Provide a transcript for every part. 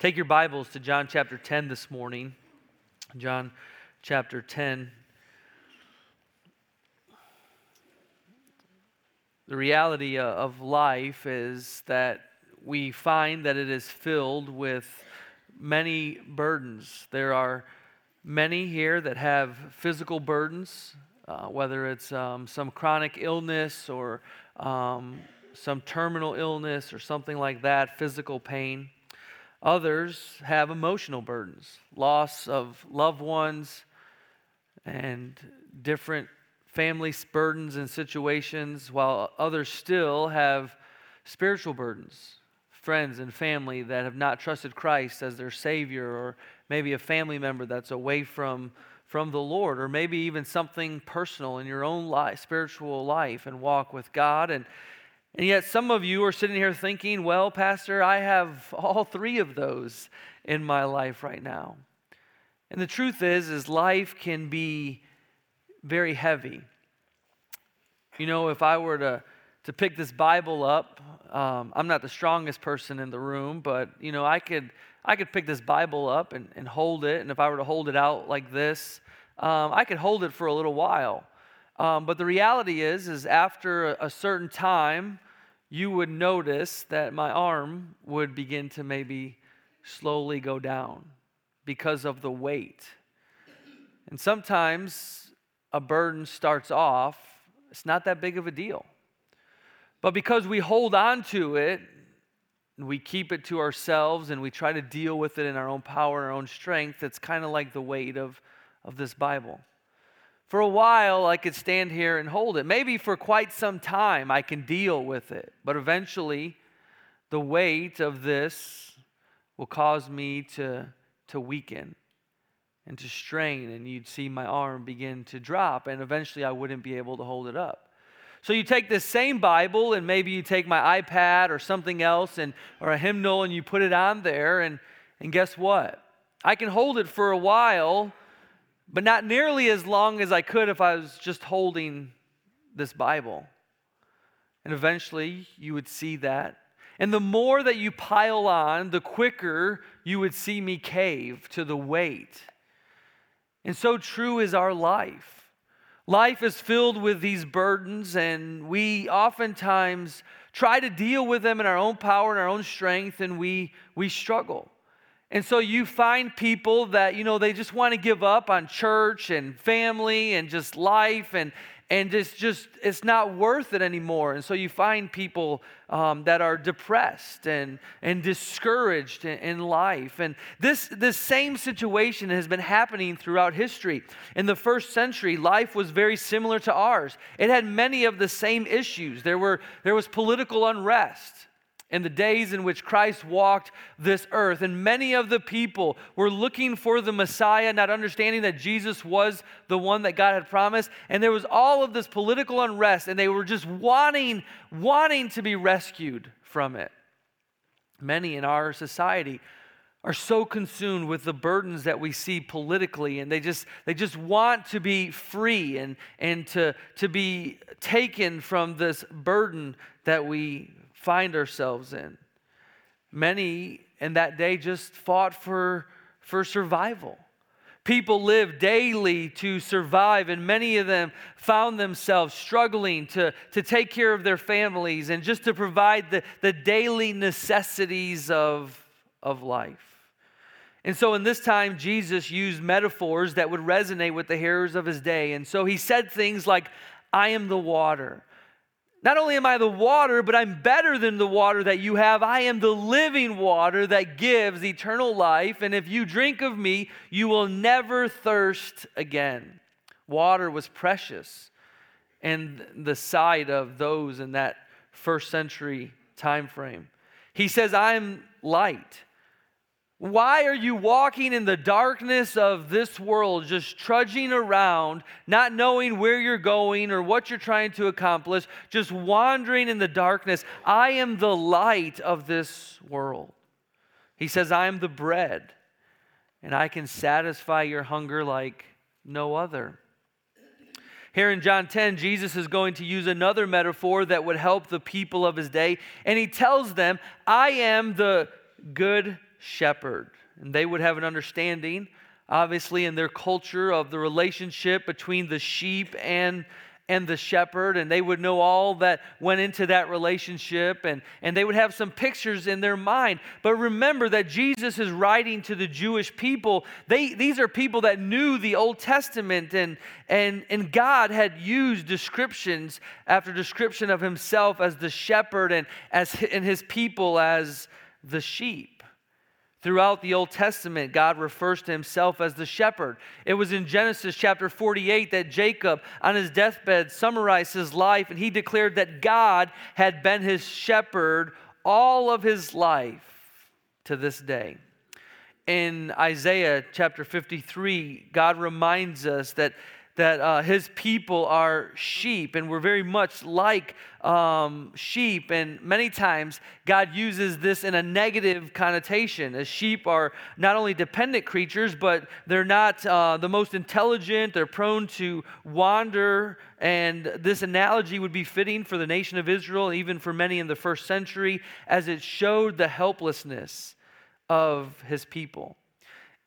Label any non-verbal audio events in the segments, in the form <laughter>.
Take your Bibles to John chapter 10 this morning. John chapter 10. The reality uh, of life is that we find that it is filled with many burdens. There are many here that have physical burdens, uh, whether it's um, some chronic illness or um, some terminal illness or something like that, physical pain. Others have emotional burdens, loss of loved ones, and different family burdens and situations, while others still have spiritual burdens, friends and family that have not trusted Christ as their Savior, or maybe a family member that's away from, from the Lord, or maybe even something personal in your own life, spiritual life and walk with God. And, and yet, some of you are sitting here thinking, well, Pastor, I have all three of those in my life right now. And the truth is, is life can be very heavy. You know, if I were to, to pick this Bible up, um, I'm not the strongest person in the room, but, you know, I could, I could pick this Bible up and, and hold it. And if I were to hold it out like this, um, I could hold it for a little while. Um, but the reality is, is after a certain time, you would notice that my arm would begin to maybe slowly go down because of the weight. And sometimes a burden starts off, it's not that big of a deal. But because we hold on to it, and we keep it to ourselves and we try to deal with it in our own power our own strength, it's kind of like the weight of, of this Bible. For a while, I could stand here and hold it. Maybe for quite some time, I can deal with it. But eventually, the weight of this will cause me to, to weaken and to strain, and you'd see my arm begin to drop, and eventually I wouldn't be able to hold it up. So you take this same Bible, and maybe you take my iPad or something else, and or a hymnal, and you put it on there, and and guess what? I can hold it for a while, but not nearly as long as I could if I was just holding this Bible. And eventually, you would see that. And the more that you pile on, the quicker you would see me cave to the weight and so true is our life. Life is filled with these burdens, and we oftentimes try to deal with them in our own power and our own strength, and we, we struggle. And so you find people that, you know, they just want to give up on church and family and just life, and, and it's just it's not worth it anymore. And so you find people um, that are depressed and, and discouraged in, in, life. And this, this same situation has been happening throughout history. In the first century life was very similar to ours. It had many of the same issues. There, were, there was political unrest in the days in which Christ walked this earth. And many of the people were looking for the Messiah, not understanding that Jesus was the one that God had promised. And there was all of this political unrest, and they were just wanting, wanting to be rescued from it. Many in our society are so consumed with the burdens that we see politically and they just they just want to be free and and to to be taken from this burden that we find ourselves in. Many in that day just fought for, for survival. People lived daily to survive, and many of them found themselves struggling to, to take care of their families and just to provide the, the daily necessities of, of life. And so, in this time, Jesus used metaphors that would resonate with the hearers of his day. And so, he said things like, I am the water. Not only am I the water, but I'm better than the water that you have. I am the living water that gives eternal life. And if you drink of me, you will never thirst again. Water was precious in the sight of those in that first century time frame. He says, I am light. Why are you walking in the darkness of this world, just trudging around, not knowing where you're going or what you're trying to accomplish, just wandering in the darkness? I am the light of this world. He says, I am the bread, and I can satisfy your hunger like no other. Here in John 10, Jesus is going to use another metaphor that would help the people of his day, and he tells them, I am the good shepherd. And they would have an understanding, obviously, in their culture of the relationship between the sheep and and the shepherd, and they would know all that went into that relationship, and, and they would have some pictures in their mind. But remember that Jesus is writing to the Jewish people. They, these are people that knew the Old Testament, and, and, and God had used descriptions after description of himself as the shepherd and, as, and his people as the sheep. Throughout the Old Testament, God refers to himself as the shepherd. It was in Genesis chapter 48 that Jacob, on his deathbed, summarized his life and he declared that God had been his shepherd all of his life to this day. In Isaiah chapter 53, God reminds us that that uh, his people are sheep, and we're very much like um, sheep. And many times, God uses this in a negative connotation, as sheep are not only dependent creatures, but they're not uh, the most intelligent. They're prone to wander. And this analogy would be fitting for the nation of Israel, even for many in the first century, as it showed the helplessness of his people.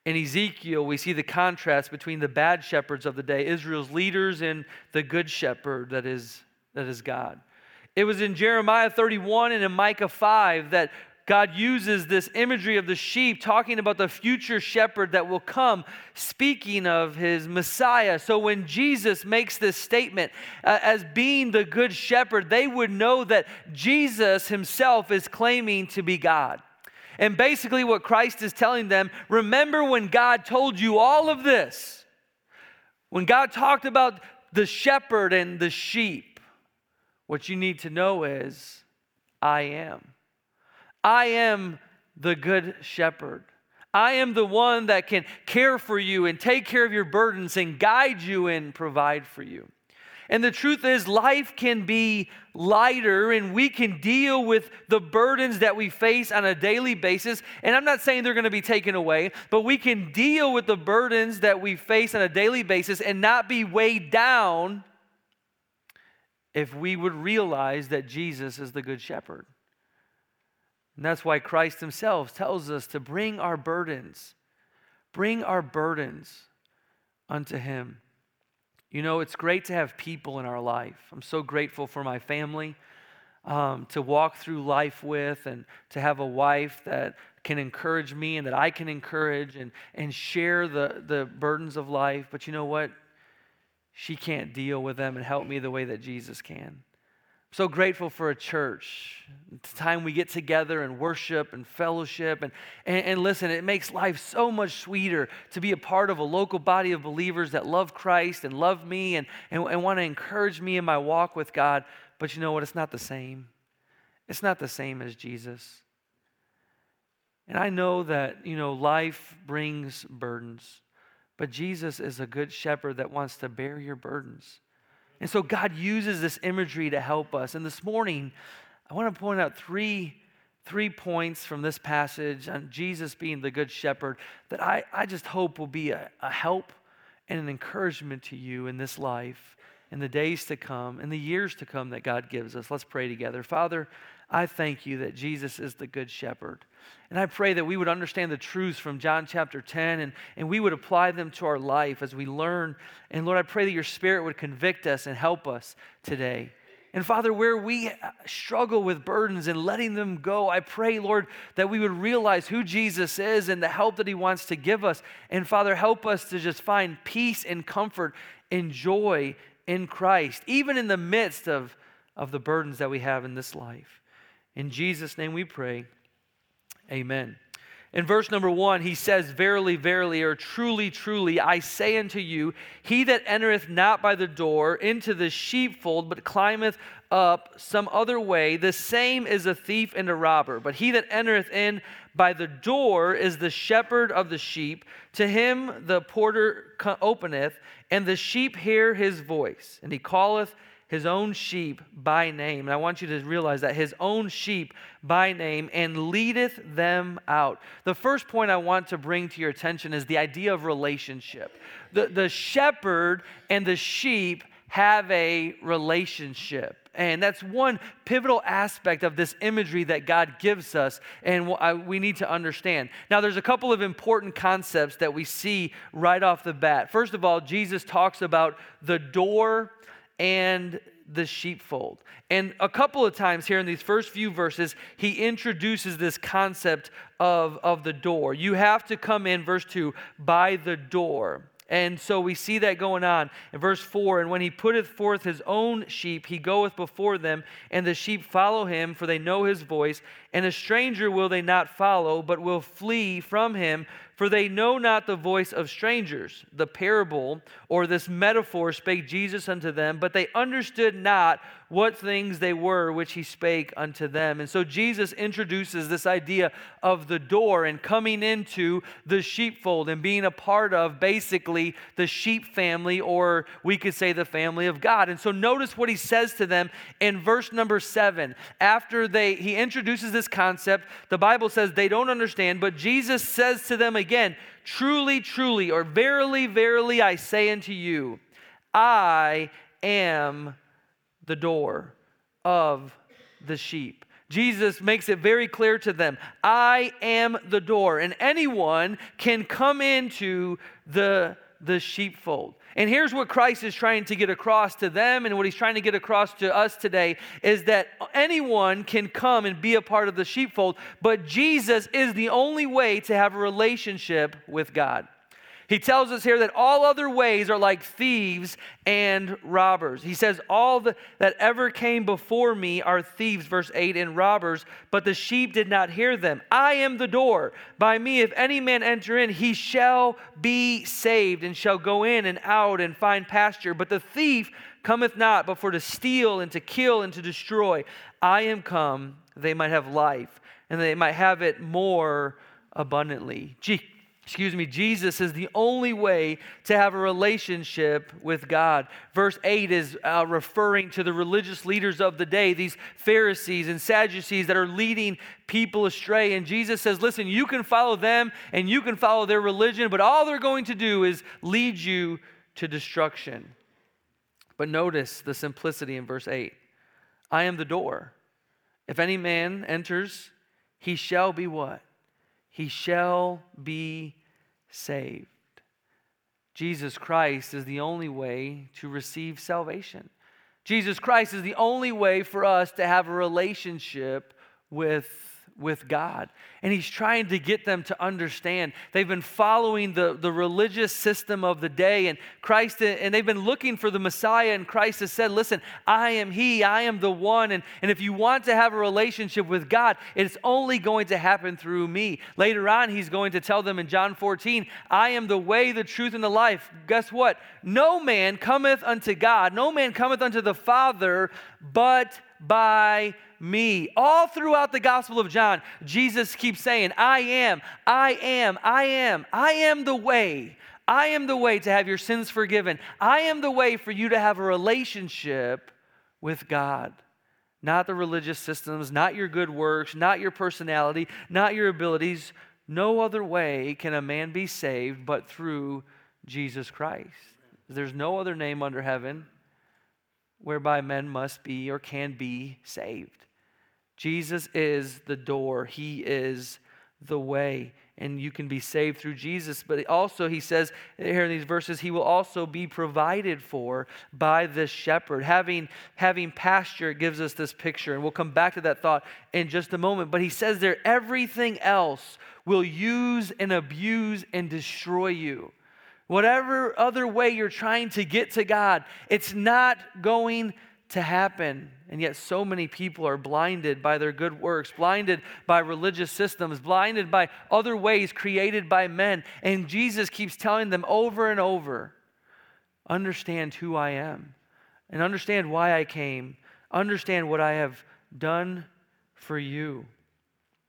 In Ezekiel, we see the contrast between the bad shepherds of the day, Israel's leaders, and the good shepherd that is, that is God. It was in Jeremiah 31 and in Micah 5 that God uses this imagery of the sheep, talking about the future shepherd that will come, speaking of his Messiah. So when Jesus makes this statement uh, as being the good shepherd, they would know that Jesus himself is claiming to be God. And basically, what Christ is telling them remember when God told you all of this? When God talked about the shepherd and the sheep, what you need to know is I am. I am the good shepherd. I am the one that can care for you and take care of your burdens and guide you and provide for you. And the truth is, life can be lighter and we can deal with the burdens that we face on a daily basis. And I'm not saying they're going to be taken away, but we can deal with the burdens that we face on a daily basis and not be weighed down if we would realize that Jesus is the Good Shepherd. And that's why Christ Himself tells us to bring our burdens, bring our burdens unto Him. You know, it's great to have people in our life. I'm so grateful for my family um, to walk through life with and to have a wife that can encourage me and that I can encourage and, and share the, the burdens of life. But you know what? She can't deal with them and help me the way that Jesus can so grateful for a church. It's time we get together and worship and fellowship. And, and, and, listen, it makes life so much sweeter to be a part of a local body of believers that love Christ and love me and, and, and want to encourage me in my walk with God. But you know what? It's not the same. It's not the same as Jesus. And I know that, you know, life brings burdens, but Jesus is a good shepherd that wants to bear your burdens. And so God uses this imagery to help us. And this morning, I want to point out three, three points from this passage on Jesus being the good shepherd that I, I just hope will be a, a help and an encouragement to you in this life, in the days to come, in the years to come that God gives us. Let's pray together. Father, I thank you that Jesus is the good shepherd. And I pray that we would understand the truths from John chapter 10 and, and we would apply them to our life as we learn. And Lord, I pray that your spirit would convict us and help us today. And Father, where we struggle with burdens and letting them go, I pray, Lord, that we would realize who Jesus is and the help that he wants to give us. And Father, help us to just find peace and comfort and joy in Christ, even in the midst of, of the burdens that we have in this life. In Jesus' name we pray. Amen. In verse number one, he says, Verily, verily, or truly, truly, I say unto you, he that entereth not by the door into the sheepfold, but climbeth up some other way, the same is a thief and a robber. But he that entereth in by the door is the shepherd of the sheep. To him the porter openeth, and the sheep hear his voice, and he calleth his own sheep by name. And I want you to realize that his own sheep by name and leadeth them out. The first point I want to bring to your attention is the idea of relationship. The, the shepherd and the sheep have a relationship. And that's one pivotal aspect of this imagery that God gives us, and we need to understand. Now, there's a couple of important concepts that we see right off the bat. First of all, Jesus talks about the door and the sheepfold. And a couple of times here in these first few verses, he introduces this concept of, of the door. You have to come in, verse 2, by the door. And so we see that going on in verse 4 And when he putteth forth his own sheep, he goeth before them, and the sheep follow him, for they know his voice. And a stranger will they not follow, but will flee from him, for they know not the voice of strangers. The parable or this metaphor spake Jesus unto them, but they understood not what things they were which he spake unto them. And so Jesus introduces this idea of the door and coming into the sheepfold and being a part of basically the sheep family, or we could say the family of God. And so notice what he says to them in verse number seven. After they he introduces this concept, the Bible says they don't understand, but Jesus says to them again, Truly, truly, or verily, verily, I say unto you, I am the door of the sheep. Jesus makes it very clear to them I am the door, and anyone can come into the, the sheepfold. And here's what Christ is trying to get across to them, and what he's trying to get across to us today is that anyone can come and be a part of the sheepfold, but Jesus is the only way to have a relationship with God. He tells us here that all other ways are like thieves and robbers. He says, All the, that ever came before me are thieves, verse 8, and robbers, but the sheep did not hear them. I am the door. By me, if any man enter in, he shall be saved, and shall go in and out and find pasture. But the thief cometh not but for to steal and to kill and to destroy. I am come, they might have life, and they might have it more abundantly. Gee, excuse me, Jesus is the only way to have a relationship with God. Verse 8 is uh, referring to the religious leaders of the day, these Pharisees and Sadducees that are leading people astray. And Jesus says, listen, you can follow them and you can follow their religion, but all they're going to do is lead you to destruction. But notice the simplicity in verse 8 I am the door. If any man enters, he shall be what? He shall be saved. Jesus Christ is the only way to receive salvation. Jesus Christ is the only way for us to have a relationship with with God. And he's trying to get them to understand. They've been following the, the religious system of the day, and Christ, and they've been looking for the Messiah, and Christ has said, Listen, I am He, I am the one. And, and if you want to have a relationship with God, it's only going to happen through me. Later on, he's going to tell them in John 14, I am the way, the truth, and the life. Guess what? No man cometh unto God, no man cometh unto the Father, but by me. All throughout the Gospel of John, Jesus keeps saying, I am, I am, I am, I am the way. I am the way to have your sins forgiven. I am the way for you to have a relationship with God. Not the religious systems, not your good works, not your personality, not your abilities. No other way can a man be saved but through Jesus Christ. There's no other name under heaven whereby men must be or can be saved. Jesus is the door, He is the way. And you can be saved through Jesus. But also, he says here in these verses, he will also be provided for by the shepherd. Having, having pasture gives us this picture. And we'll come back to that thought in just a moment. But he says there, everything else will use and abuse and destroy you. Whatever other way you're trying to get to God, it's not going to happen. And yet, so many people are blinded by their good works, blinded by religious systems, blinded by other ways created by men. And Jesus keeps telling them over and over understand who I am and understand why I came, understand what I have done for you.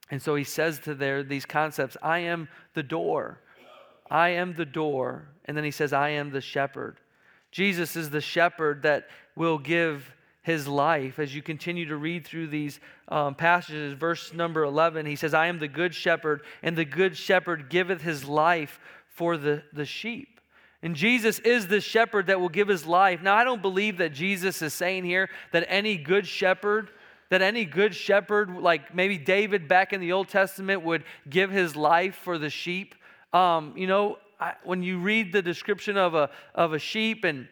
And so he says to their, these concepts I am the door. I am the door. And then he says, I am the shepherd. Jesus is the shepherd that will give his life. As you continue to read through these um, passages, verse number 11, he says, I am the good shepherd, and the good shepherd giveth his life for the, the sheep. And Jesus is the shepherd that will give his life. Now, I don't believe that Jesus is saying here that any good shepherd, that any good shepherd, like maybe David back in the Old Testament, would give his life for the sheep. Um, you know, I, when you read the description of a, of a sheep and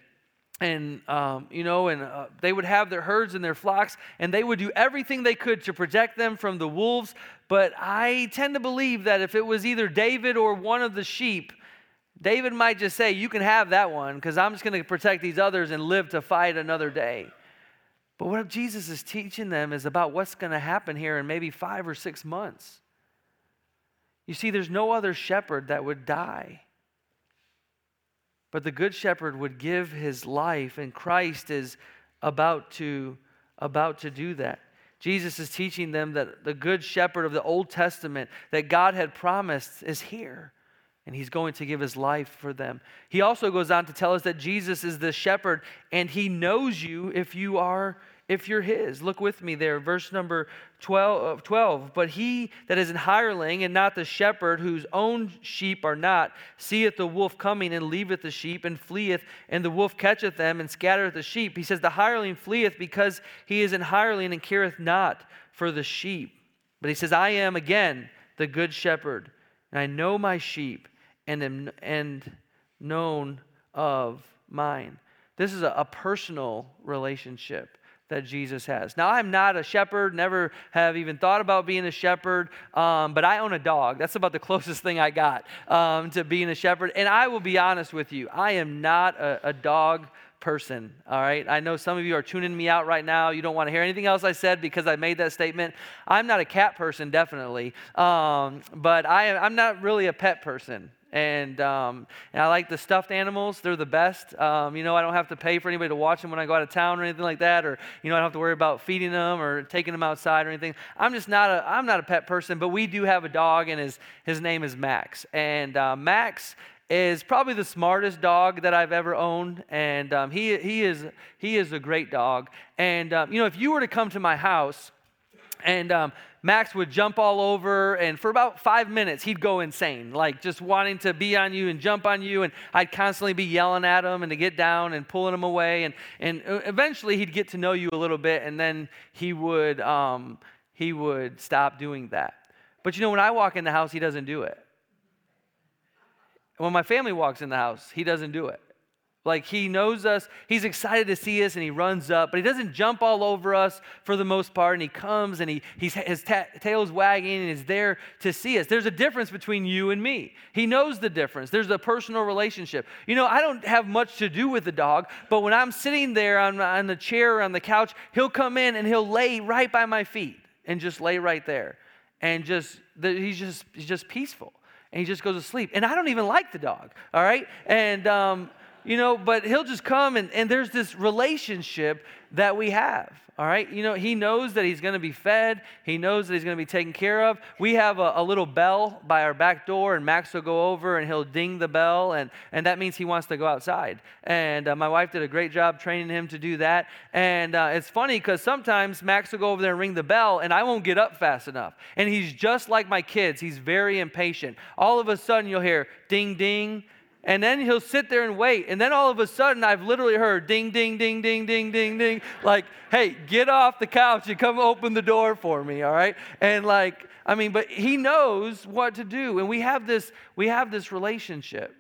and um, you know and uh, they would have their herds and their flocks and they would do everything they could to protect them from the wolves but i tend to believe that if it was either david or one of the sheep David might just say, You can have that one because I'm just going to protect these others and live to fight another day. But what Jesus is teaching them is about what's going to happen here in maybe five or six months. You see, there's no other shepherd that would die. But the good shepherd would give his life, and Christ is about to, about to do that. Jesus is teaching them that the good shepherd of the Old Testament that God had promised is here and he's going to give his life for them. He also goes on to tell us that Jesus is the shepherd and he knows you if you are if you're his. Look with me there, verse number 12, uh, 12. But he that is an hireling and not the shepherd, whose own sheep are not, seeth the wolf coming and leaveth the sheep and fleeth, and the wolf catcheth them and scattereth the sheep. He says, The hireling fleeth because he is an hireling and careth not for the sheep. But he says, I am again the good shepherd, and I know my sheep and, am, and known of mine. This is a, a personal relationship that Jesus has. Now, I'm not a shepherd, never have even thought about being a shepherd, um, but I own a dog. That's about the <laughs> closest thing I got um, to being a shepherd. And I will be honest with you, I am not a, a dog person, all right? I know some of you are tuning me out right now. You don't want to hear anything else I said because I made that statement. I'm not a cat person, definitely, um, but I, I'm not really a pet person, and, um, and I like the stuffed animals. They're the best. Um, you know, I don't have to pay for anybody to watch them when I go out of town or anything like that, or you know, I don't have to worry about feeding them or taking them outside or anything. I'm just not a I'm not a pet person, but we do have a dog, and his his name is Max. And uh, Max is probably the smartest dog that I've ever owned, and um, he he is he is a great dog. And um, you know, if you were to come to my house, and um, Max would jump all over, and for about five minutes, he'd go insane, like just wanting to be on you and jump on you. And I'd constantly be yelling at him and to get down and pulling him away. And, and uh, eventually, he'd get to know you a little bit, and then he would, um, he would stop doing that. But you know, when I walk in the house, he doesn't do it. When my family walks in the house, he doesn't do it. Like he knows us, he's excited to see us, and he runs up, but he doesn't jump all over us for the most part. And he comes and he, he's, his ta- tail's wagging and is there to see us. There's a difference between you and me. He knows the difference. There's a personal relationship. You know, I don't have much to do with the dog, but when I'm sitting there on, on the chair or on the couch, he'll come in and he'll lay right by my feet and just lay right there. And just, the, he's just, he's just peaceful. And he just goes to sleep. And I don't even like the dog, all right? And, um, you know, but he'll just come and, and there's this relationship that we have. All right. You know, he knows that he's going to be fed. He knows that he's going to be taken care of. We have a, a, little bell by our back door, and Max will go over and he'll ding the bell, and, and that means he wants to go outside. And uh, my wife did a great job training him to do that. And uh, it's funny because sometimes Max will go over there and ring the bell, and I won't get up fast enough. And he's just like my kids. He's very impatient. All of a sudden, you'll hear ding, ding and then he'll sit there and wait. And then all of a sudden, I've literally heard ding, ding, ding, ding, ding, ding, ding. Like, hey, get off the couch and come open the door for me, all right? And like, I mean, but he knows what to do. And we have this, we have this relationship.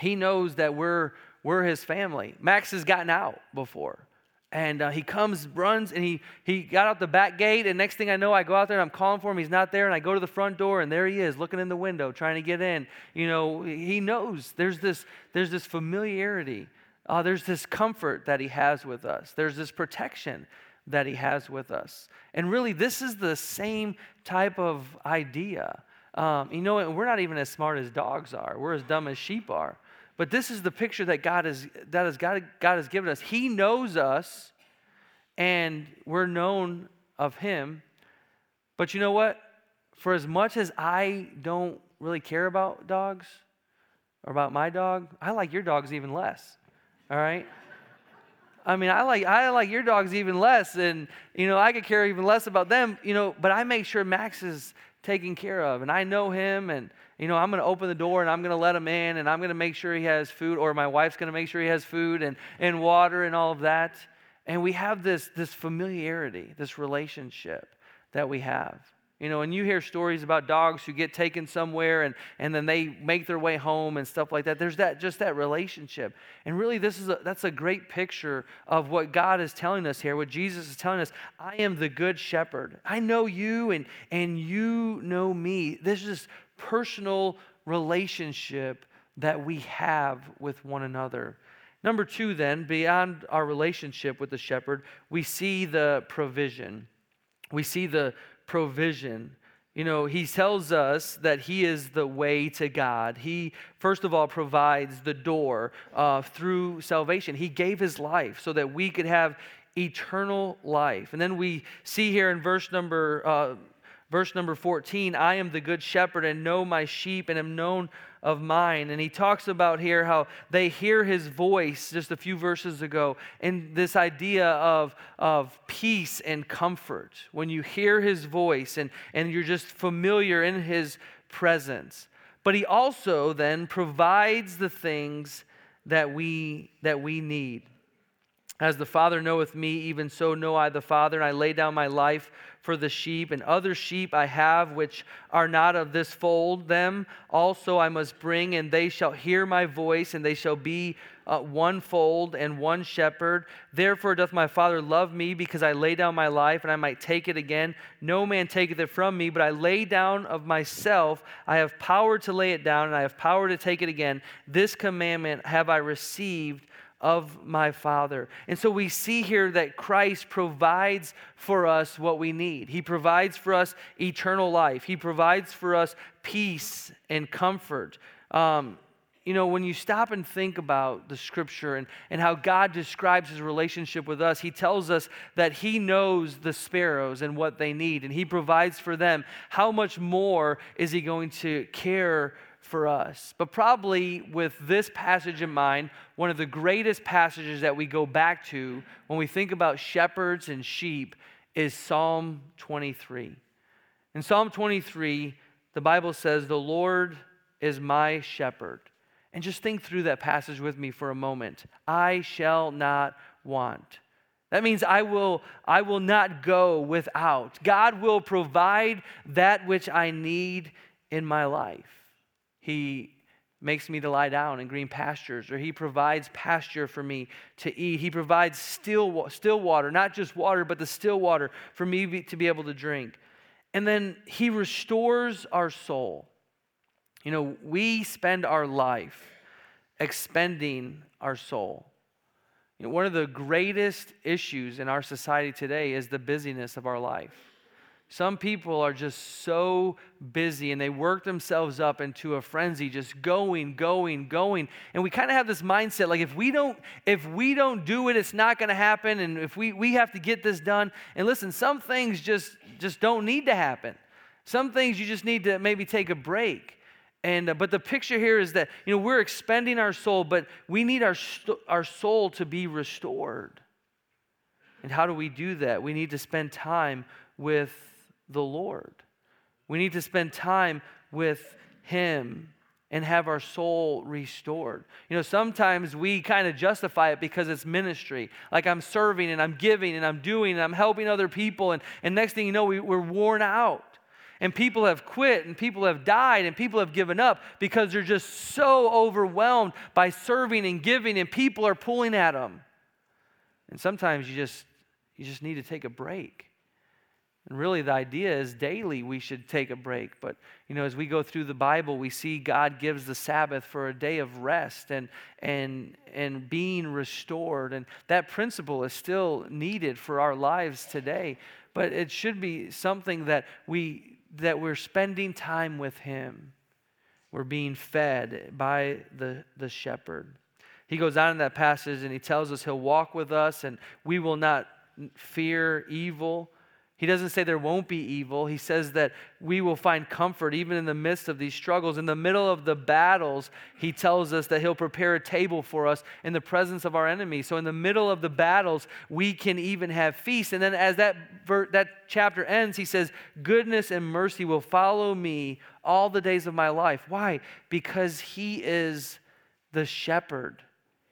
He knows that we're, we're his family. Max has gotten out before. And uh, he comes, runs, and he, he got out the back gate. And next thing I know, I go out there and I'm calling for him. He's not there. And I go to the front door, and there he is, looking in the window, trying to get in. You know, he knows there's this, there's this familiarity. Uh, there's this comfort that he has with us. There's this protection that he has with us. And really, this is the same type of idea. Um, you know, we're not even as smart as dogs are, we're as dumb as sheep are. But this is the picture that God has, that has God, God has given us. He knows us, and we're known of Him. But you know what? For as much as I don't really care about dogs or about my dog, I like your dogs even less. All right? I mean, I like I like your dogs even less, and you know, I could care even less about them, you know, but I make sure Max is taken care of. And I know him, and you know, I'm going to open the door and I'm going to let him in, and I'm going to make sure he has food, or my wife's going to make sure he has food and, and water and all of that. And we have this, this familiarity, this relationship that we have. You know, and you hear stories about dogs who get taken somewhere and, and then they make their way home and stuff like that. There's that just that relationship. And really this is a, that's a great picture of what God is telling us here, what Jesus is telling us. I am the good shepherd. I know you and, and you know me. This is personal relationship that we have with one another. Number two, then, beyond our relationship with the shepherd, we see the provision. We see the provision. You know, he tells us that he is the way to God. He, first of all, provides the door uh, through salvation. He gave his life so that we could have eternal life. And then we see here in verse number. Uh, verse number 14 I am the good shepherd and know my sheep and am known of mine. And he talks about here how they hear his voice just a few verses ago, and this idea of, of peace and comfort. When you hear his voice and, and you're just familiar in his presence. But he also then provides the things that we, that we need. As the Father knoweth me, even so know I the Father, and I lay down my life for the sheep, and other sheep I have which are not of this fold. Them also I must bring, and they shall hear my voice, and they shall be uh, one fold and one shepherd. Therefore doth my Father love me, because I lay down my life, and I might take it again. No man taketh it from me, but I lay down of myself. I have power to lay it down, and I have power to take it again. This commandment have I received of my Father. And so we see here that Christ provides for us what we need. He provides for us eternal life, He provides for us peace and comfort. Um, you know, when you stop and think about the scripture and, and how God describes his relationship with us, he tells us that he knows the sparrows and what they need, and he provides for them. How much more is he going to care for us. But probably with this passage in mind, one of the greatest passages that we go back to when we think about shepherds and sheep is Psalm 23. In Psalm 23, the Bible says, The Lord is my shepherd. And just think through that passage with me for a moment. I shall not want. That means I will, I will not go without. God will provide that which I need in my life. He makes me to lie down in green pastures, or He provides pasture for me to eat. He provides still, still water, not just water, but the still water for me to be able to drink. And then He restores our soul. You know, we spend our life expending our soul. You know, one of the greatest issues in our society today is the busyness of our life. Some people are just so busy and they work themselves up into a frenzy, just going, going, going. And we kind of have this mindset like if we don't, if we don't do it, it's not going to happen. And if we, we have to get this done. And listen, some things just, just don't need to happen. Some things you just need to maybe take a break. And, uh, but the picture here is that you know we're expending our soul, but we need our, our soul to be restored. And how do we do that? We need to spend time with the Lord. We need to spend time with Him and have our soul restored. You know, sometimes we kind of justify it because it's ministry. Like I'm serving and I'm giving and I'm doing and I'm helping other people. And, and next thing you know, we, we're worn out. And people have quit and people have died and people have given up because they're just so overwhelmed by serving and giving and people are pulling at them. And sometimes you just you just need to take a break. And really, the idea is daily we should take a break. But, you know, as we go through the Bible, we see God gives the Sabbath for a day of rest and, and, and being restored. And that principle is still needed for our lives today. But it should be something that, we, that we're spending time with Him. We're being fed by the, the shepherd. He goes on in that passage and he tells us he'll walk with us and we will not fear evil He doesn't say there won't be evil. He says that we will find comfort even in the midst of these struggles. In the middle of the battles, he tells us that he'll prepare a table for us in the presence of our enemies. So in the middle of the battles, we can even have feasts. And then as that ver- that chapter ends, he says, "Goodness and mercy will follow me all the days of my life." Why? Because he is the shepherd.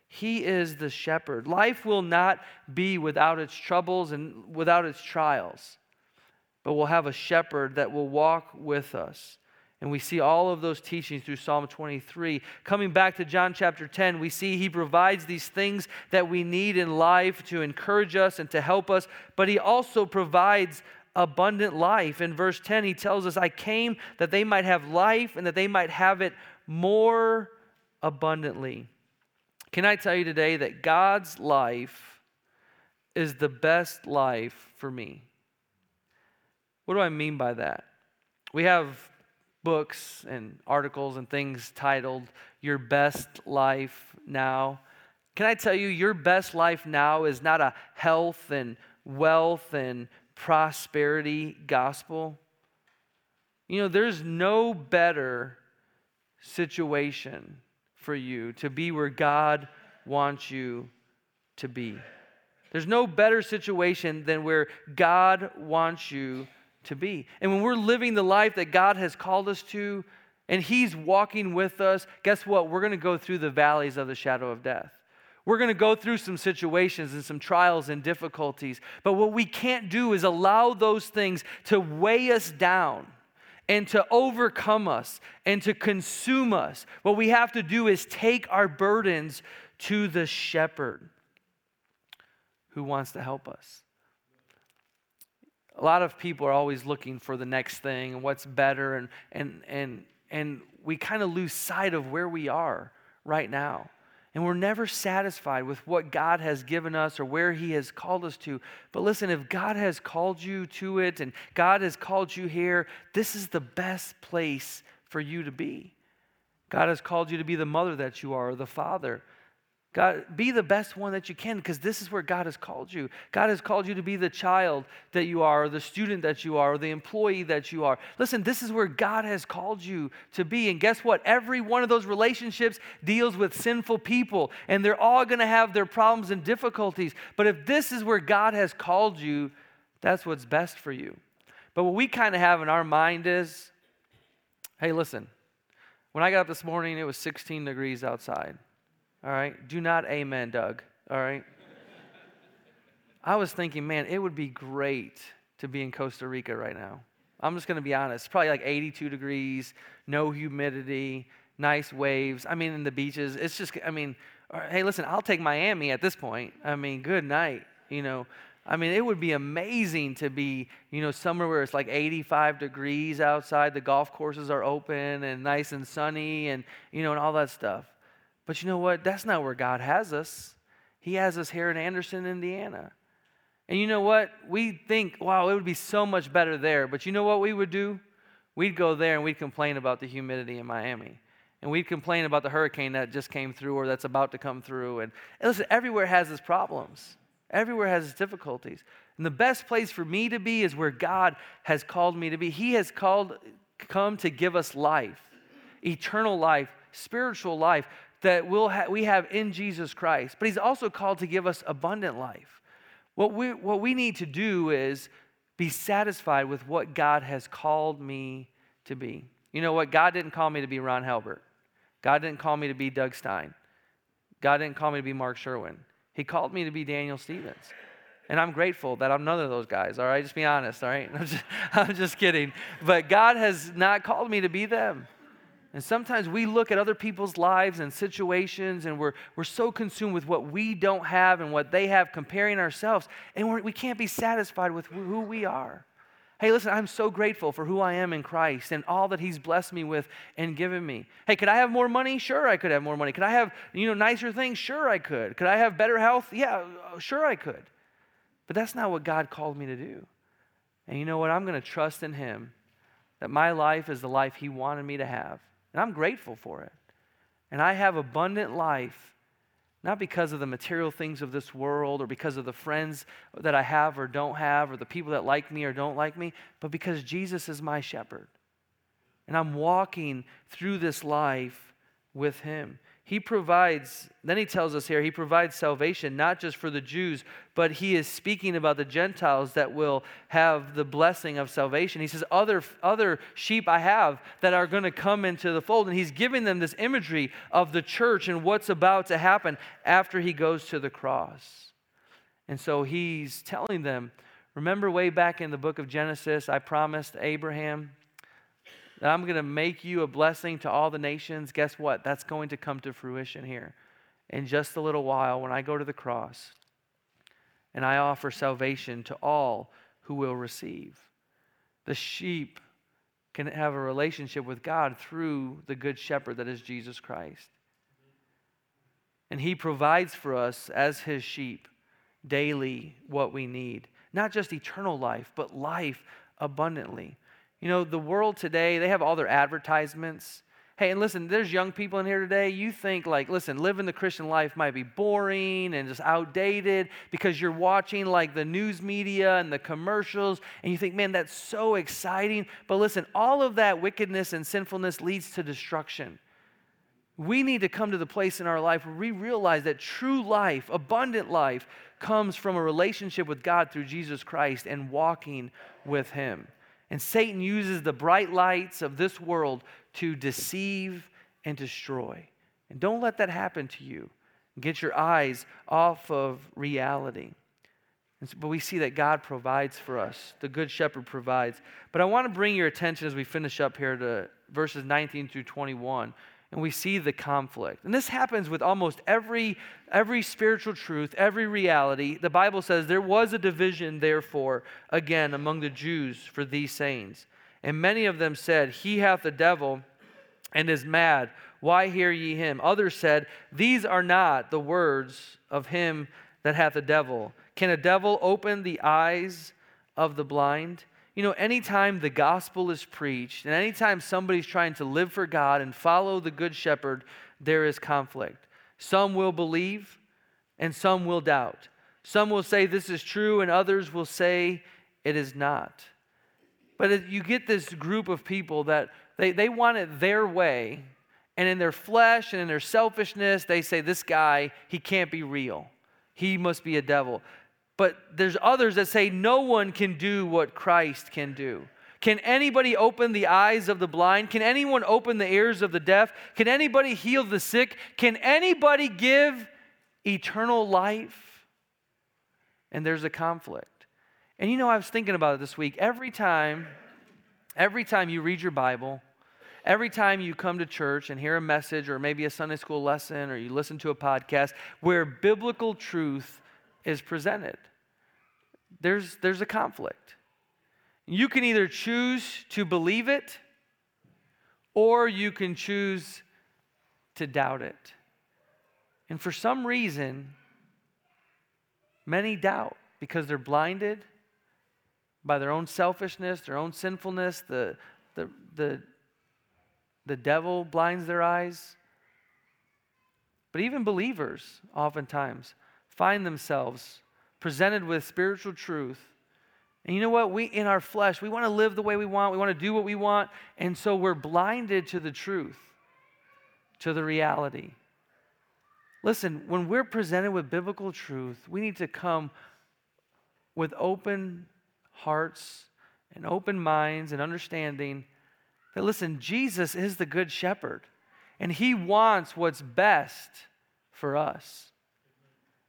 He is the shepherd. Life will not be without its troubles and without its trials, but we'll have a shepherd that will walk with us. And we see all of those teachings through Psalm 23. Coming back to John chapter 10, we see he provides these things that we need in life to encourage us and to help us, but he also provides abundant life. In verse 10, he tells us, I came that they might have life and that they might have it more abundantly. Can I tell you today that God's life is the best life for me? What do I mean by that? We have books and articles and things titled Your Best Life Now. Can I tell you, your best life now is not a health and wealth and prosperity gospel? You know, there's no better situation for you to be where God wants you to be. There's no better situation than where God wants you to be. And when we're living the life that God has called us to, and He's walking with us, guess what? We're going to go through the valleys of the shadow of death. We're going to go through some situations and some trials and difficulties. But what we can't do is allow those things to weigh us down and to overcome us and to consume us. What we have to do is take our burdens to the shepherd who wants to help us. A lot of people are always looking for the next thing and what's better, and, and, and, and we kind of lose sight of where we are right now. And we're never satisfied with what God has given us or where He has called us to. But listen, if God has called you to it and God has called you here, this is the best place for you to be. God has called you to be the mother that you are or the father. God, be the best one that you can because this is where God has called you. God has called you to be the child that you are, or the student that you are, or the employee that you are. Listen, this is where God has called you to be. And guess what? Every one of those relationships deals with sinful people, and they're all going to have their problems and difficulties. But if this is where God has called you, that's what's best for you. But what we kind of have in our mind is hey, listen, when I got up this morning, it was 16 degrees outside. All right? Do not amen, Doug. All right? I was thinking, man, it would be great to be in Costa Rica right now. I'm just going to be honest. Probably like 82 degrees, no humidity, nice waves. I mean, in the beaches, it's just, I mean, hey, listen, I'll take Miami at this point. I mean, good night. You know, I mean, it would be amazing to be, you know, somewhere where it's like 85 degrees outside, the golf courses are open and nice and sunny and, you know, and all that stuff. But you know what? That's not where God has us. He has us here in Anderson, Indiana. And you know what? We think, wow, it would be so much better there. But you know what we would do? We'd go there and we'd complain about the humidity in Miami. And we'd complain about the hurricane that just came through or that's about to come through. And, and listen, everywhere has its problems, everywhere has its difficulties. And the best place for me to be is where God has called me to be. He has called, come to give us life, eternal life, spiritual life that we'll ha- we have in Jesus Christ, but He's also called to give us abundant life. What we, what we need to do is be satisfied with what God has called me to be. You know what? God didn't call me to be Ron Halbert. God didn't call me to be Doug Stein. God didn't call me to be Mark Sherwin. He called me to be Daniel Stevens. And I'm grateful that I'm none of those guys, all right? Just be honest, all right? <laughs> I'm just, I'm just kidding. But God has not called me to be them. And sometimes we look at other people's lives and situations and we're, we're so consumed with what we don't have and what they have, comparing ourselves, and we're, we can't be satisfied with who we are. Hey, listen, I'm so grateful for who I am in Christ and all that He's blessed me with and given me. Hey, could I have more money? Sure, I could have more money. Could I have, you know, nicer things? Sure, I could. Could I have better health? Yeah, uh, sure, I could. But that's not what God called me to do. And you know what? I'm going to trust in Him that my life is the life He wanted me to have. And I'm grateful for it. And I have abundant life, not because of the material things of this world or because of the friends that I have or don't have or the people that like me or don't like me, but because Jesus is my shepherd. And I'm walking through this life with him. He provides, then he tells us here, he provides salvation not just for the Jews, but he is speaking about the Gentiles that will have the blessing of salvation. He says, Other, other sheep I have that are going to come into the fold. And he's giving them this imagery of the church and what's about to happen after he goes to the cross. And so he's telling them, Remember way back in the book of Genesis, I promised Abraham that I'm going to make you a blessing to all the nations, guess what? That's going to come to fruition here in just a little while when I go to the cross and I offer salvation to all who will receive. The sheep can have a relationship with God through the good shepherd that is Jesus Christ. And he provides for us as his sheep daily what we need. Not just eternal life, but life abundantly. You know, the world today, they have all their advertisements. Hey, and listen, there's young people in here today. You think, like, listen, living the Christian life might be boring and just outdated because you're watching, like, the news media and the commercials, and you think, man, that's so exciting. But listen, all of that wickedness and sinfulness leads to destruction. We need to come to the place in our life where we realize that true life, abundant life, comes from a relationship with God through Jesus Christ and walking with Him. And Satan uses the bright lights of this world to deceive and destroy. And don't let that happen to you. Get your eyes off of reality. But we see that God provides for us. The Good Shepherd provides. But I want to bring your attention as we finish up here to verses 19 through 21 and we see the conflict. And this happens with almost every, every spiritual truth, every reality. The Bible says there was a division, therefore, again among the Jews for these sayings. And many of them said, He hath the devil and is mad. Why hear ye him? Others said, These are not the words of him that hath the devil. Can a devil open the eyes of the blind? You know, anytime the gospel is preached and anytime somebody's trying to live for God and follow the good shepherd, there is conflict. Some will believe and some will doubt. Some will say this is true and others will say it is not. But you get this group of people that they, they want it their way, and in their flesh and in their selfishness, they say, This guy, he can't be real. He must be a devil. But there's others that say no one can do what Christ can do. Can anybody open the eyes of the blind? Can anyone open the ears of the deaf? Can anybody heal the sick? Can anybody give eternal life? And there's a conflict. And you know, I was thinking about it this week. Every time, every time you read your Bible, every time you come to church and hear a message or maybe a Sunday school lesson or you listen to a podcast where biblical truth is presented. There's, there's a conflict. You can either choose to believe it or you can choose to doubt it. And for some reason, many doubt because they're blinded by their own selfishness, their own sinfulness. The, the, the, the devil blinds their eyes. But even believers, oftentimes, find themselves presented with spiritual truth. And you know what? We, in our flesh, we want to live the way we want, we want to do what we want, and so we're blinded to the truth, to the reality. Listen, when we're presented with biblical truth, we need to come with open hearts and open minds and understanding that, listen, Jesus is the good shepherd, and he wants what's best for us.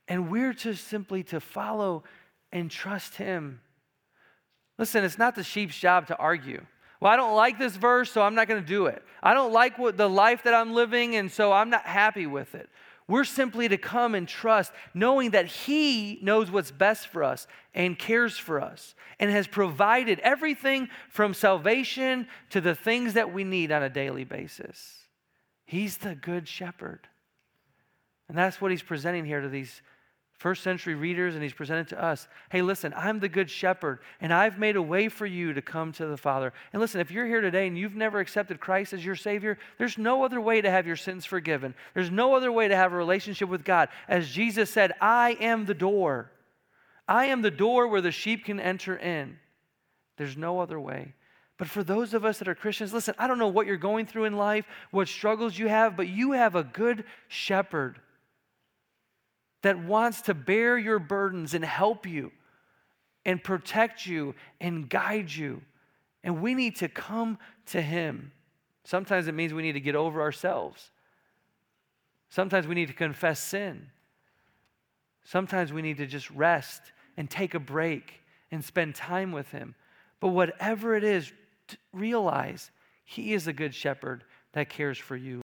And we're to simply to follow and trust him. Listen, it's not the sheep's job to argue. Well, I don't like this verse, so I'm not going to do it. I don't like what the life that I'm living, and so I'm not happy with it. We're simply to come and trust, knowing that He knows what's best for us and cares for us and has provided everything from salvation to the things that we need on a daily basis. He's the good shepherd. And that's what He's presenting here to these first century readers and he's presented to us hey listen i'm the good shepherd and i've made a way for you to come to the father. And listen if you're here today and you've never accepted christ as your savior there's no other way to have your sins forgiven. There's no other way to have a relationship with god. As jesus said i am the door. I am the door where the sheep can enter in. There's no other way. But for those of us that are Christians, listen, I don't know what you're going through in life, what struggles you have, but you have a good shepherd that wants to bear your burdens and help you and protect you and guide you. And we need to come to him. Sometimes it means we need to get over ourselves. Sometimes we need to confess sin. Sometimes we need to just rest and take a break and spend time with him. But whatever it is, realize He is a good shepherd that cares for you.